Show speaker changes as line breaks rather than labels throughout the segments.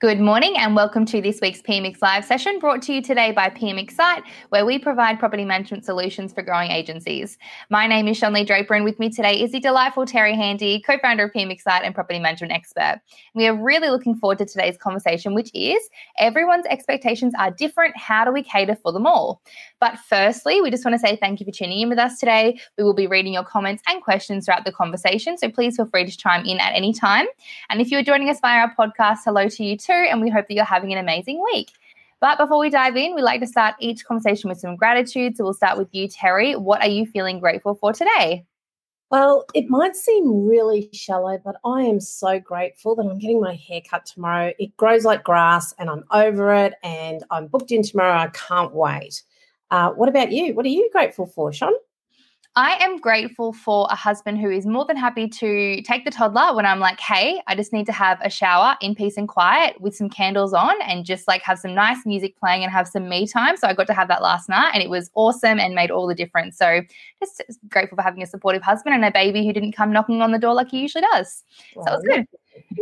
Good morning and welcome to this week's PMX Live session brought to you today by PM Excite, where we provide property management solutions for growing agencies. My name is Shonley Draper, and with me today is the delightful Terry Handy, co founder of PM Excite and property management expert. We are really looking forward to today's conversation, which is everyone's expectations are different. How do we cater for them all? But firstly, we just want to say thank you for tuning in with us today. We will be reading your comments and questions throughout the conversation, so please feel free to chime in at any time. And if you're joining us via our podcast, hello to you too And we hope that you're having an amazing week. But before we dive in, we like to start each conversation with some gratitude. So we'll start with you, Terry. What are you feeling grateful for today?
Well, it might seem really shallow, but I am so grateful that I'm getting my hair cut tomorrow. It grows like grass and I'm over it and I'm booked in tomorrow. I can't wait. Uh, what about you? What are you grateful for, Sean?
I am grateful for a husband who is more than happy to take the toddler when I'm like, hey, I just need to have a shower in peace and quiet with some candles on and just like have some nice music playing and have some me time. So I got to have that last night and it was awesome and made all the difference. So just grateful for having a supportive husband and a baby who didn't come knocking on the door like he usually does. So it was good.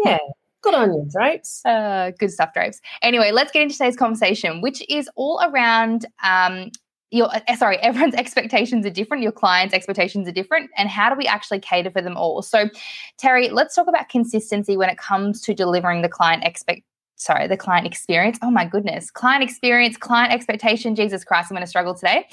Yeah. Good on you, Drapes.
Uh, good stuff, Drapes. Anyway, let's get into today's conversation, which is all around um, your uh, sorry everyone's expectations are different your clients expectations are different and how do we actually cater for them all? So terry let's talk about consistency when it comes to delivering the client expect sorry the client experience. Oh my goodness client experience client expectation jesus christ i'm going to struggle today.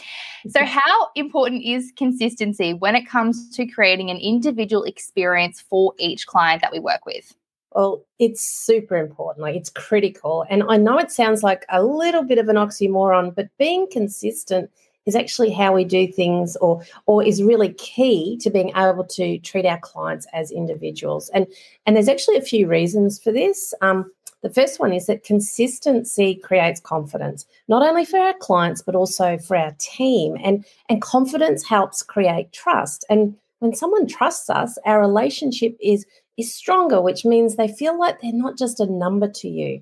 So how important is consistency when it comes to creating an individual experience for each client that we work with
well, it's super important. Like it's critical. And I know it sounds like a little bit of an oxymoron, but being consistent is actually how we do things or or is really key to being able to treat our clients as individuals. And and there's actually a few reasons for this. Um, the first one is that consistency creates confidence, not only for our clients, but also for our team. And, and confidence helps create trust. And when someone trusts us, our relationship is is stronger, which means they feel like they're not just a number to you.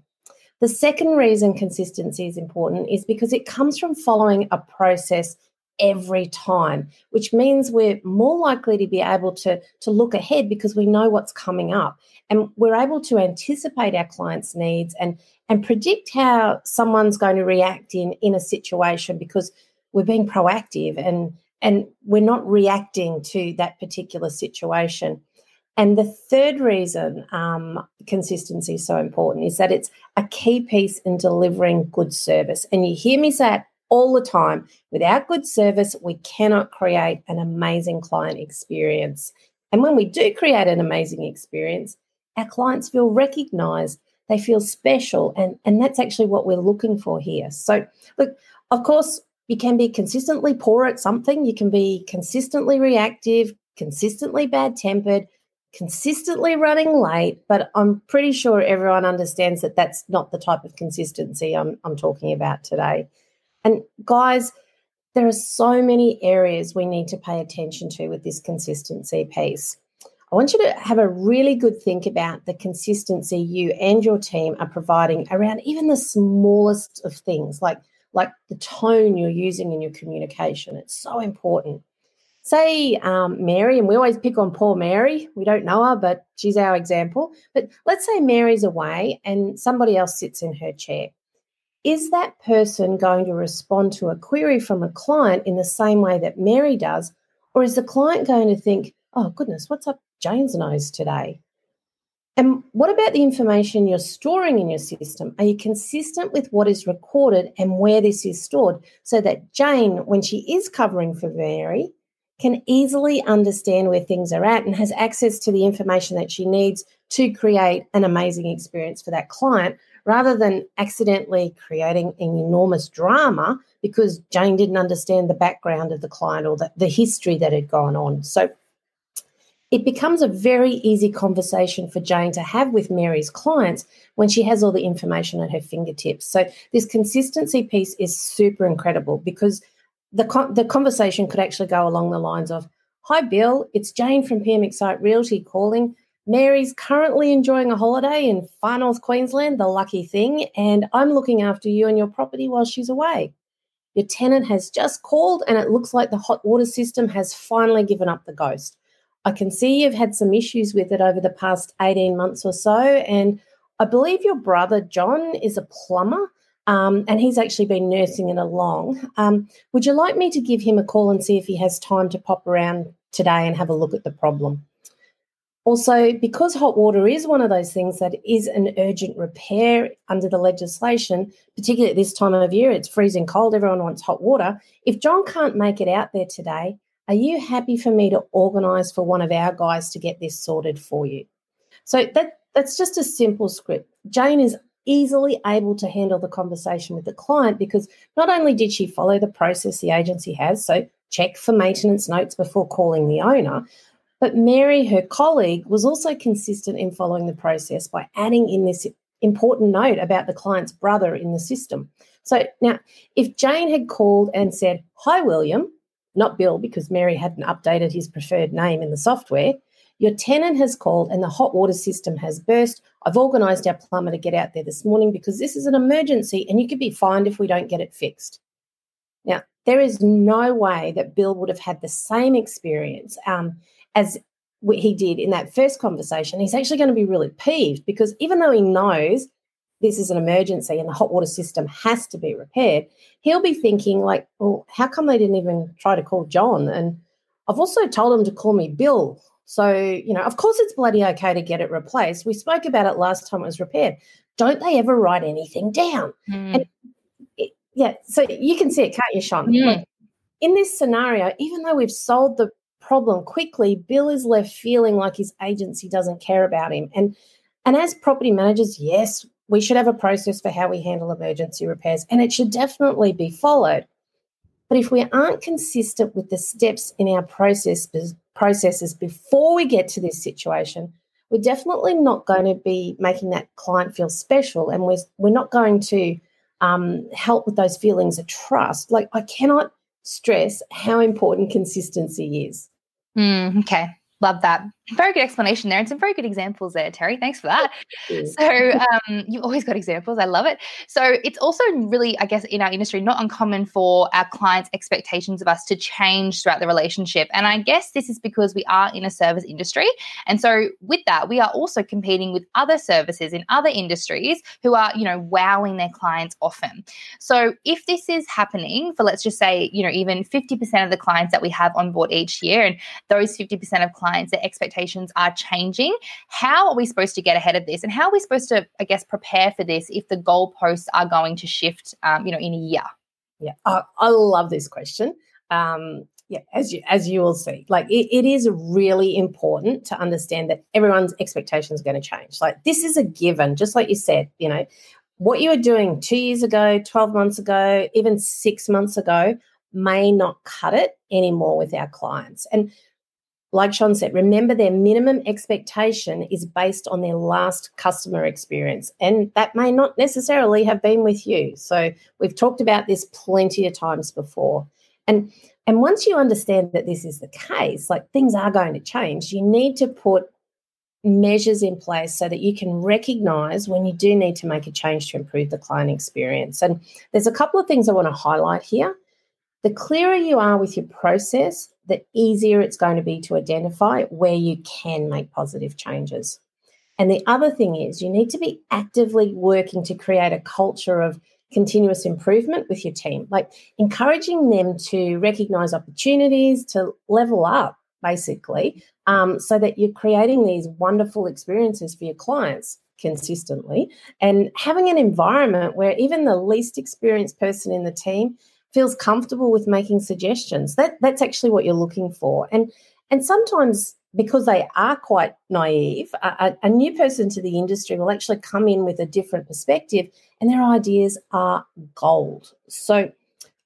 The second reason consistency is important is because it comes from following a process every time, which means we're more likely to be able to, to look ahead because we know what's coming up. And we're able to anticipate our clients' needs and, and predict how someone's going to react in, in a situation because we're being proactive and, and we're not reacting to that particular situation. And the third reason um, consistency is so important is that it's a key piece in delivering good service. And you hear me say it all the time without good service, we cannot create an amazing client experience. And when we do create an amazing experience, our clients feel recognized, they feel special. And, and that's actually what we're looking for here. So, look, of course, you can be consistently poor at something, you can be consistently reactive, consistently bad tempered consistently running late, but I'm pretty sure everyone understands that that's not the type of consistency I'm, I'm talking about today. And guys, there are so many areas we need to pay attention to with this consistency piece. I want you to have a really good think about the consistency you and your team are providing around even the smallest of things, like, like the tone you're using in your communication. It's so important say um, Mary, and we always pick on poor Mary. We don't know her, but she's our example. But let's say Mary's away and somebody else sits in her chair. Is that person going to respond to a query from a client in the same way that Mary does? Or is the client going to think, oh, goodness, what's up Jane's nose today? And what about the information you're storing in your system? Are you consistent with what is recorded and where this is stored so that Jane, when she is covering for Mary, can easily understand where things are at and has access to the information that she needs to create an amazing experience for that client rather than accidentally creating an enormous drama because Jane didn't understand the background of the client or the, the history that had gone on. So it becomes a very easy conversation for Jane to have with Mary's clients when she has all the information at her fingertips. So this consistency piece is super incredible because the, con- the conversation could actually go along the lines of Hi, Bill, it's Jane from PM Excite Realty calling. Mary's currently enjoying a holiday in far north Queensland, the lucky thing, and I'm looking after you and your property while she's away. Your tenant has just called, and it looks like the hot water system has finally given up the ghost. I can see you've had some issues with it over the past 18 months or so, and I believe your brother, John, is a plumber. Um, and he's actually been nursing it along. Um, would you like me to give him a call and see if he has time to pop around today and have a look at the problem? Also, because hot water is one of those things that is an urgent repair under the legislation, particularly at this time of year, it's freezing cold, everyone wants hot water. If John can't make it out there today, are you happy for me to organise for one of our guys to get this sorted for you? So that that's just a simple script. Jane is easily able to handle the conversation with the client because not only did she follow the process the agency has, so check for maintenance notes before calling the owner, but Mary, her colleague, was also consistent in following the process by adding in this important note about the client's brother in the system. So now, if Jane had called and said, Hi, William, not Bill, because Mary hadn't updated his preferred name in the software, your tenant has called and the hot water system has burst. I've organised our plumber to get out there this morning because this is an emergency and you could be fined if we don't get it fixed. Now, there is no way that Bill would have had the same experience. Um, as he did in that first conversation, he's actually going to be really peeved because even though he knows this is an emergency and the hot water system has to be repaired, he'll be thinking like, well, how come they didn't even try to call John? And I've also told him to call me Bill. So, you know, of course it's bloody okay to get it replaced. We spoke about it last time it was repaired. Don't they ever write anything down? Mm. And it, yeah, so you can see it, can't you, Sean? Mm. In this scenario, even though we've solved the problem quickly, Bill is left feeling like his agency doesn't care about him. And and as property managers, yes, we should have a process for how we handle emergency repairs, and it should definitely be followed. But if we aren't consistent with the steps in our process processes before we get to this situation, we're definitely not going to be making that client feel special, and we're we're not going to um, help with those feelings of trust. Like I cannot stress how important consistency is.
Mm, okay. Love that. Very good explanation there and some very good examples there, Terry. Thanks for that. So, um, you've always got examples. I love it. So, it's also really, I guess, in our industry, not uncommon for our clients' expectations of us to change throughout the relationship. And I guess this is because we are in a service industry. And so, with that, we are also competing with other services in other industries who are, you know, wowing their clients often. So, if this is happening for, let's just say, you know, even 50% of the clients that we have on board each year, and those 50% of clients, their expectations are changing. How are we supposed to get ahead of this? And how are we supposed to, I guess, prepare for this if the goalposts are going to shift, um, you know, in a year?
Yeah, I, I love this question. Um, yeah, as you as you will see, like it, it is really important to understand that everyone's expectations are going to change. Like this is a given, just like you said. You know, what you were doing two years ago, twelve months ago, even six months ago may not cut it anymore with our clients. And like Sean said, remember their minimum expectation is based on their last customer experience. And that may not necessarily have been with you. So we've talked about this plenty of times before. And and once you understand that this is the case, like things are going to change, you need to put measures in place so that you can recognize when you do need to make a change to improve the client experience. And there's a couple of things I want to highlight here. The clearer you are with your process, the easier it's going to be to identify where you can make positive changes. And the other thing is, you need to be actively working to create a culture of continuous improvement with your team, like encouraging them to recognize opportunities to level up, basically, um, so that you're creating these wonderful experiences for your clients consistently and having an environment where even the least experienced person in the team feels comfortable with making suggestions. That that's actually what you're looking for. And and sometimes because they are quite naive, a, a, new person to the industry will actually come in with a different perspective, and their ideas are gold. So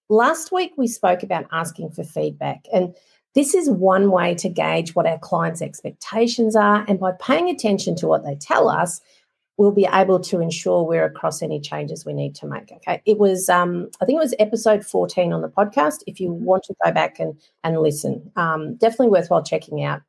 last week we spoke about asking for feedback and this is one way to gauge what our clients' expectations are. And by paying attention to what they tell us, we'll be able to ensure we're across any changes we need to make. Okay. It was, um, I think it was episode 14 on the podcast. If you want to go back and, and listen, um, definitely worthwhile checking out.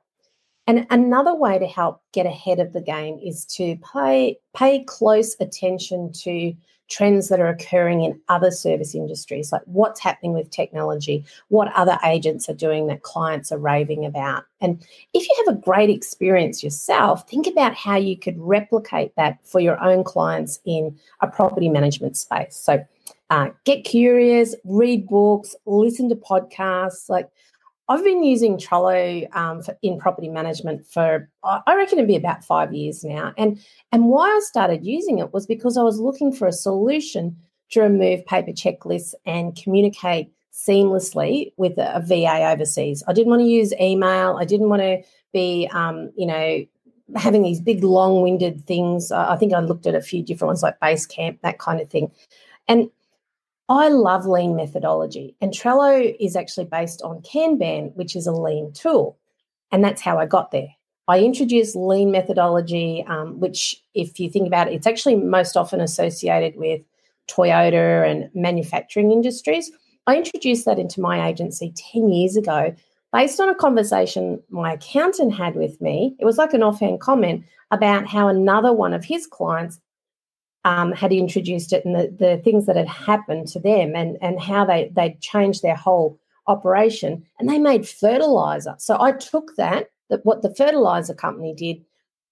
And another way to help get ahead of the game is to pay pay close attention to trends that are occurring in other service industries, like what's happening with technology, what other agents are doing that clients are raving about. And if you have a great experience yourself, think about how you could replicate that for your own clients in a property management space. So uh, get curious, read books, listen to podcasts, like I've been using Trello um, for, in property management for I reckon it'd be about five years now, and and why I started using it was because I was looking for a solution to remove paper checklists and communicate seamlessly with a, a VA overseas. I didn't want to use email. I didn't want to be, um, you know, having these big long-winded things. I think I looked at a few different ones like Basecamp, that kind of thing, and I love lean methodology, and Trello is actually based on Kanban, which is a lean tool. And that's how I got there. I introduced lean methodology, um, which, if you think about it, it's actually most often associated with Toyota and manufacturing industries. I introduced that into my agency 10 years ago based on a conversation my accountant had with me. It was like an offhand comment about how another one of his clients um, had introduced it and the, the things that had happened to them and, and how they, they'd changed their whole operation and they made fertilizer. So I took that, that what the fertilizer company did,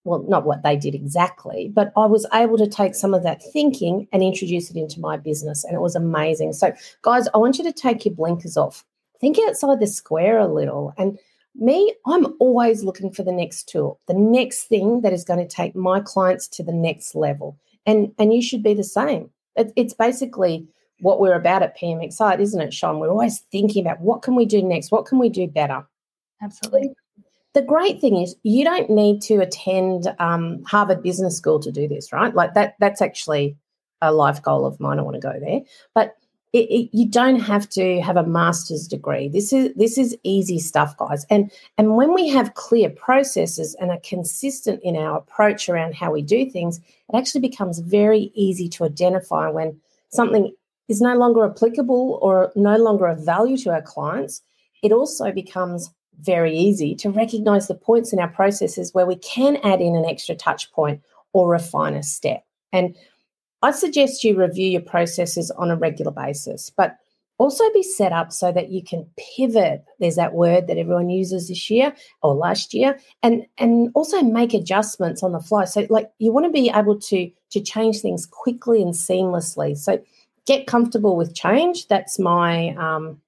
well, not what they did exactly, but I was able to take some of that thinking and introduce it into my business. And it was amazing. So, guys, I want you to take your blinkers off. Think outside the square a little. And me, I'm always looking for the next tool, the next thing that is going to take my clients to the next level and and you should be the same. It, it's basically what we're about at PM Excite, isn't it, Sean? We're always thinking about what can we do next? What can we do better?
Absolutely.
The great thing is you don't need to attend um, Harvard Business School to do this, right? Like that. That's actually a life goal of mine. I want to go there, but it, it, you don't have to have a master's degree. This is this is easy stuff, guys. And and when we have clear processes and are consistent in our approach around how we do things, it actually becomes very easy to identify when something is no longer applicable or no longer of value to our clients. It also becomes very easy to recognize the points in our processes where we can add in an extra touch point or refine a step. And I suggest you review your processes on a regular basis, but also be set up so that you can pivot. There's that word that everyone uses this year or last year, and and also make adjustments on the fly. So like you want to be able to to change things quickly and seamlessly. So get comfortable with change. That's my um,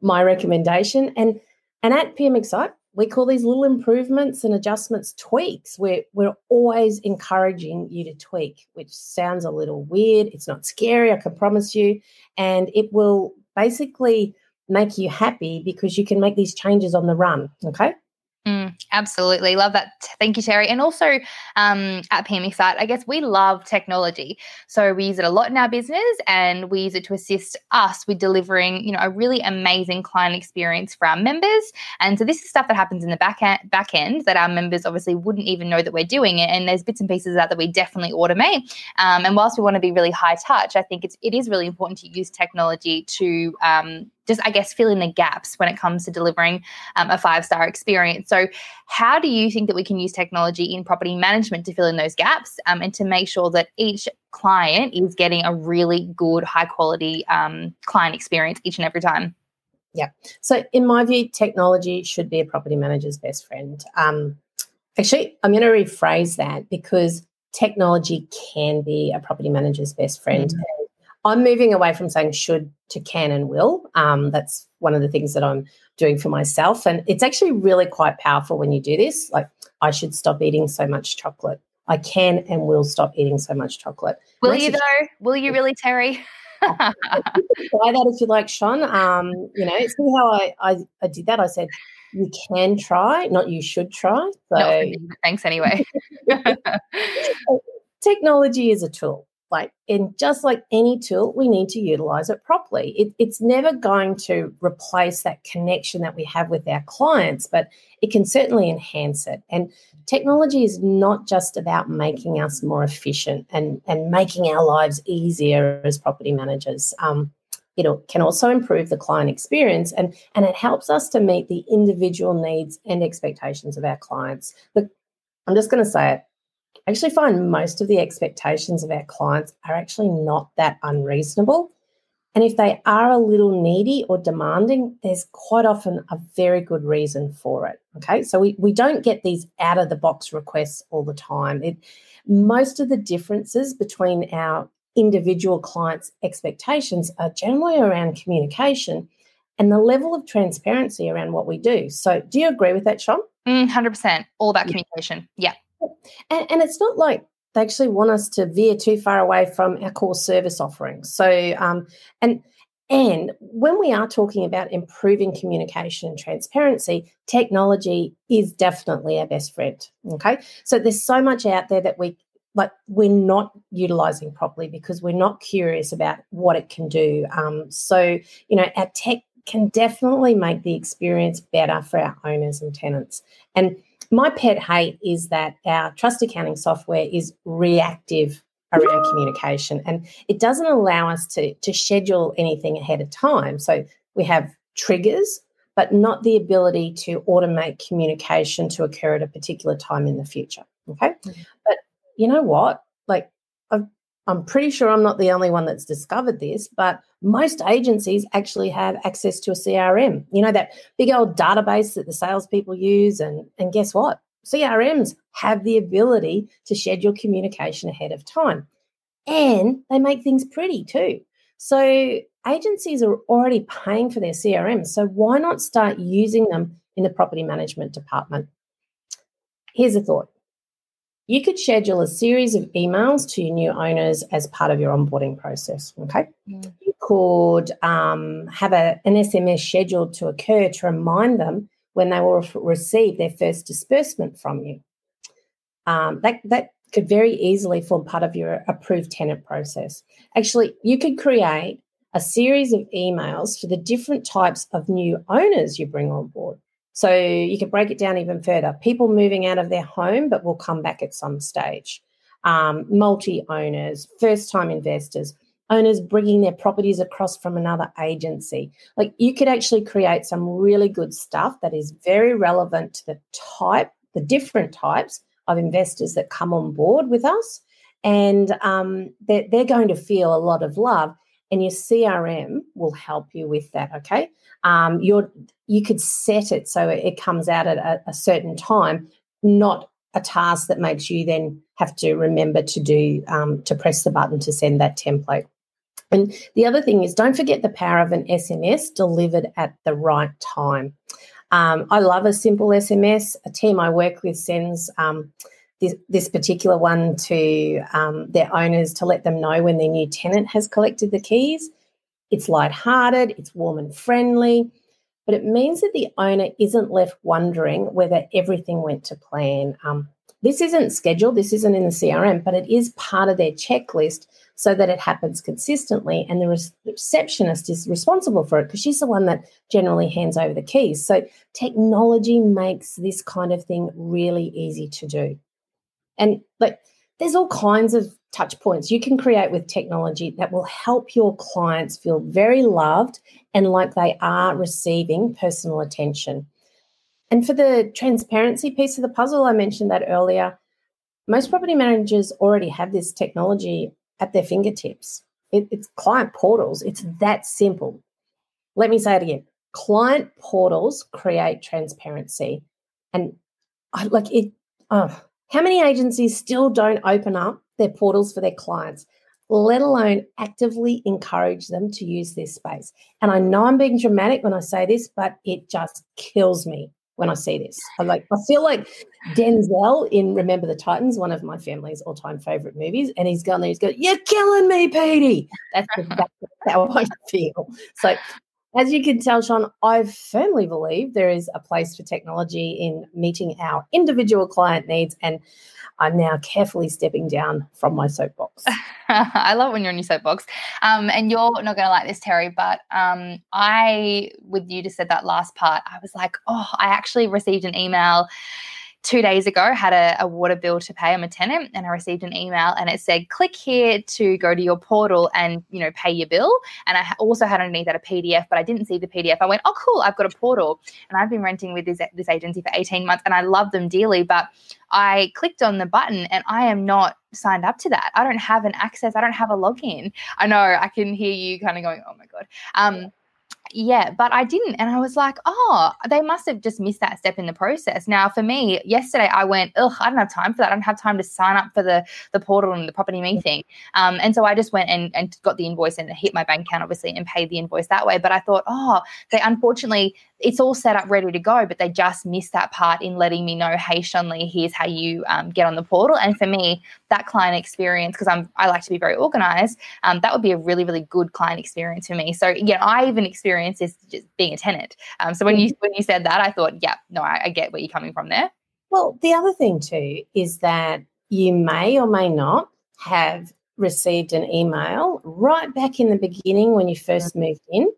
my recommendation. And and at PM Excite, we call these little improvements and adjustments tweaks. We're, we're always encouraging you to tweak, which sounds a little weird. It's not scary, I can promise you. And it will basically make you happy because you can make these changes on the run. Okay.
Mm, absolutely. Love that. Thank you, Terry. And also um, at Excite, I guess we love technology. So we use it a lot in our business and we use it to assist us with delivering, you know, a really amazing client experience for our members. And so this is stuff that happens in the back end, back end that our members obviously wouldn't even know that we're doing it. And there's bits and pieces that that we definitely automate. Um, and whilst we want to be really high touch, I think it's, it is really important to use technology to um, just I guess fill in the gaps when it comes to delivering um, a five star experience. So, how do you think that we can use technology in property management to fill in those gaps um, and to make sure that each client is getting a really good, high quality um, client experience each and every time?
Yeah. So, in my view, technology should be a property manager's best friend. Um, actually, I'm going to rephrase that because technology can be a property manager's best friend. Mm-hmm. I'm moving away from saying should to can and will. Um, that's one of the things that I'm doing for myself. And it's actually really quite powerful when you do this. Like, I should stop eating so much chocolate. I can and will stop eating so much chocolate.
Will you, though? Will you really, Terry?
Try that if you like, Sean. Um, you know, see how I, I, I did that? I said, you can try, not you should try. So,
no, thanks anyway.
technology is a tool like and just like any tool we need to utilize it properly it, it's never going to replace that connection that we have with our clients but it can certainly enhance it and technology is not just about making us more efficient and and making our lives easier as property managers um, It can also improve the client experience and, and it helps us to meet the individual needs and expectations of our clients. But I'm just going to say it. I actually find most of the expectations of our clients are actually not that unreasonable. And if they are a little needy or demanding, there's quite often a very good reason for it. Okay. So we, we don't get these out of the box requests all the time. It, most of the differences between our individual clients' expectations are generally around communication and the level of transparency around what we do. So, do you agree with that, Sean?
Mm, 100%. All about communication. Yeah.
And, and, it's not like they actually want us to veer too far away from our core service offerings. So, um, and and when we are talking about improving communication and transparency, technology is definitely our best friend. Okay. So there's so much out there that we like we're not utilizing properly because we're not curious about what it can do. Um, so, you know, our tech can definitely make the experience better for our owners and tenants. And my pet hate is that our trust accounting software is reactive around communication and it doesn't allow us to, to schedule anything ahead of time. So we have triggers, but not the ability to automate communication to occur at a particular time in the future. Okay. Mm-hmm. But you know what? Like, i I'm pretty sure I'm not the only one that's discovered this, but most agencies actually have access to a CRM. You know, that big old database that the salespeople use. And, and guess what? CRMs have the ability to schedule communication ahead of time. And they make things pretty too. So agencies are already paying for their CRM. So why not start using them in the property management department? Here's a thought you could schedule a series of emails to your new owners as part of your onboarding process. Okay. Mm. You could um, have a, an SMS scheduled to occur to remind them when they will receive their first disbursement from you. Um, that, that could very easily form part of your approved tenant process. Actually, you could create a series of emails for the different types of new owners you bring on board. So you could break it down even further. People moving out of their home but will come back at some stage. Um, multi owners, first time investors, owners bringing their properties across from another agency. Like you could actually create some really good stuff that is very relevant to the type, the different types of investors that come on board with us. And um, they're, they're going to feel a lot of love and your CRM will help you with that. Okay, um, you could set it so it comes out at a, a, certain time, not a task that makes you then have to remember to do um, to press the button to send that template. And the other thing is, don't forget the power of an SMS delivered at the right time. Um, I love a simple SMS. A team I work with sends um, this, this particular one to um, their owners to let them know when their new tenant has collected the keys. It's light-hearted, it's warm and friendly, but it means that the owner isn't left wondering whether everything went to plan. Um, this isn't scheduled, this isn't in the CRM, but it is part of their checklist so that it happens consistently. And the re- receptionist is responsible for it because she's the one that generally hands over the keys. So technology makes this kind of thing really easy to do. And like there's all kinds of touch points you can create with technology that will help your clients feel very loved and like they are receiving personal attention. And for the transparency piece of the puzzle, I mentioned that earlier. Most property managers already have this technology at their fingertips. It, it's client portals. It's that simple. Let me say it again. Client portals create transparency, and I like it. Oh, how many agencies still don't open up their portals for their clients, let alone actively encourage them to use this space? And I know I'm being dramatic when I say this, but it just kills me when I see this. I like I feel like Denzel in Remember the Titans, one of my family's all-time favorite movies, and he's gone there, he's going, You're killing me, Petey. That's exactly how I feel. So as you can tell, Sean, I firmly believe there is a place for technology in meeting our individual client needs. And I'm now carefully stepping down from my soapbox.
I love when you're on your soapbox. Um, and you're not going to like this, Terry, but um, I, with you, just said that last part, I was like, oh, I actually received an email two days ago had a, a, water bill to pay. I'm a tenant and I received an email and it said, click here to go to your portal and, you know, pay your bill. And I also had underneath that a PDF, but I didn't see the PDF. I went, oh, cool, I've got a portal. And I've been renting with this, this agency for 18 months and I love them dearly. But I clicked on the button and I am not signed up to that. I don't have an access. I don't have a login. I know I can hear you kind of going, oh my God. Um, yeah, but I didn't. And I was like, oh, they must have just missed that step in the process. Now, for me, yesterday I went, ugh, I don't have time for that. I don't have time to sign up for the the portal and the PropertyMe thing. Um, and so I just went and, and got the invoice and hit my bank account, obviously, and paid the invoice that way. But I thought, oh, they unfortunately, it's all set up ready to go, but they just missed that part in letting me know, hey, Shonley, here's how you um, get on the portal. And for me, that client experience, because I'm I like to be very organized, um, that would be a really, really good client experience for me. So yeah, I even experienced this just being a tenant. Um, so when you when you said that, I thought, yeah, no, I, I get where you're coming from there.
Well, the other thing too is that you may or may not have received an email right back in the beginning when you first mm. moved in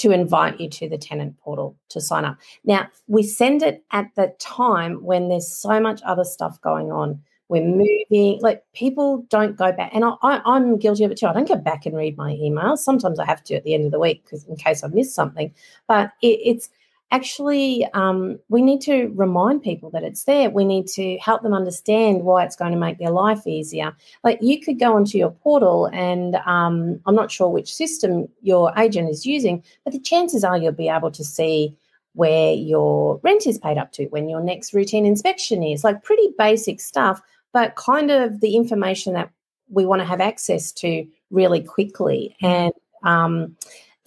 to invite you to the tenant portal to sign up. Now, we send it at the time when there's so much other stuff going on. We're moving, like people don't go back. And I, I, am guilty of it too. I don't go back and read my emails. Sometimes I have to at the end of the week because in case I've missed something. But it, it's actually um, we need to remind people that it's there. We need to help them understand why it's going to make their life easier. Like you could go onto your portal and um, i'm not sure which system your agent is using but the chances are you'll be able to see where your rent is paid up to when your next routine inspection is. Like pretty basic stuff but kind of the information that we want to have access to really quickly. And um,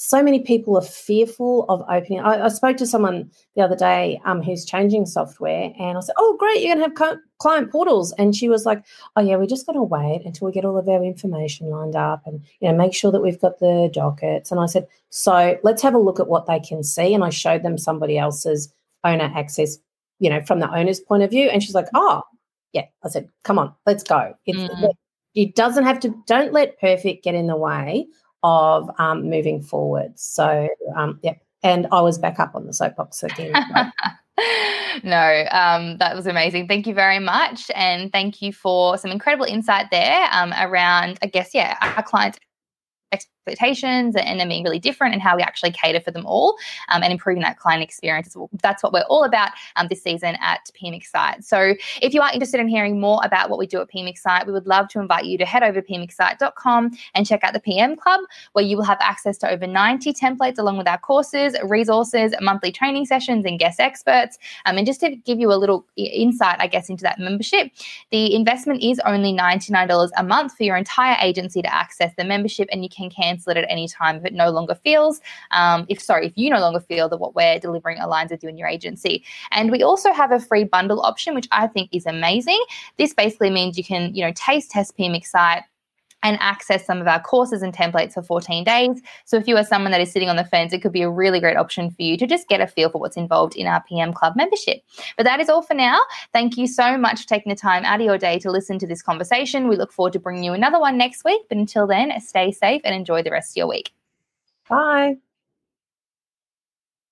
so many people are fearful of opening. I, I spoke to someone the other day um, who's changing software, and I said, "Oh, great, you're going to have client portals." And she was like, "Oh, yeah, we're just going to wait until we get all of our information lined up, and you know, make sure that we've got the dockets." And I said, "So let's have a look at what they can see." And I showed them somebody else's owner access, you know, from the owner's point of view, and she's like, "Oh, yeah." I said, "Come on, let's go." Mm. It doesn't have to. Don't let perfect get in the way of um, moving forward. So, um, yeah, and I was back up on the soapbox again.
no, um, that was amazing. Thank you very much. And thank you for some incredible insight there um, around, I guess, yeah, our clients' expectations and them being really different and how we actually cater for them all um, and improving that client experience. That's what we're all about um, this season at PM Excite. So if you are interested in hearing more about what we do at PM Excite, we would love to invite you to head over to pmexcite.com and check out the PM Club, where you will have access to over 90 templates along with our courses, resources, monthly training sessions, and guest experts. Um, and just to give you a little insight, I guess, into that membership, the investment is only $99 a month for your entire agency to access the membership, and you can cancel it at any time if it no longer feels, um, if sorry, if you no longer feel that what we're delivering aligns with you and your agency. And we also have a free bundle option, which I think is amazing. This basically means you can, you know, taste test PM Excite and access some of our courses and templates for 14 days. So if you are someone that is sitting on the fence, it could be a really great option for you to just get a feel for what's involved in our PM Club membership. But that is all for now. Thank you so much for taking the time out of your day to listen to this conversation. We look forward to bringing you another one next week. But until then, stay safe and enjoy the rest of your week.
Bye.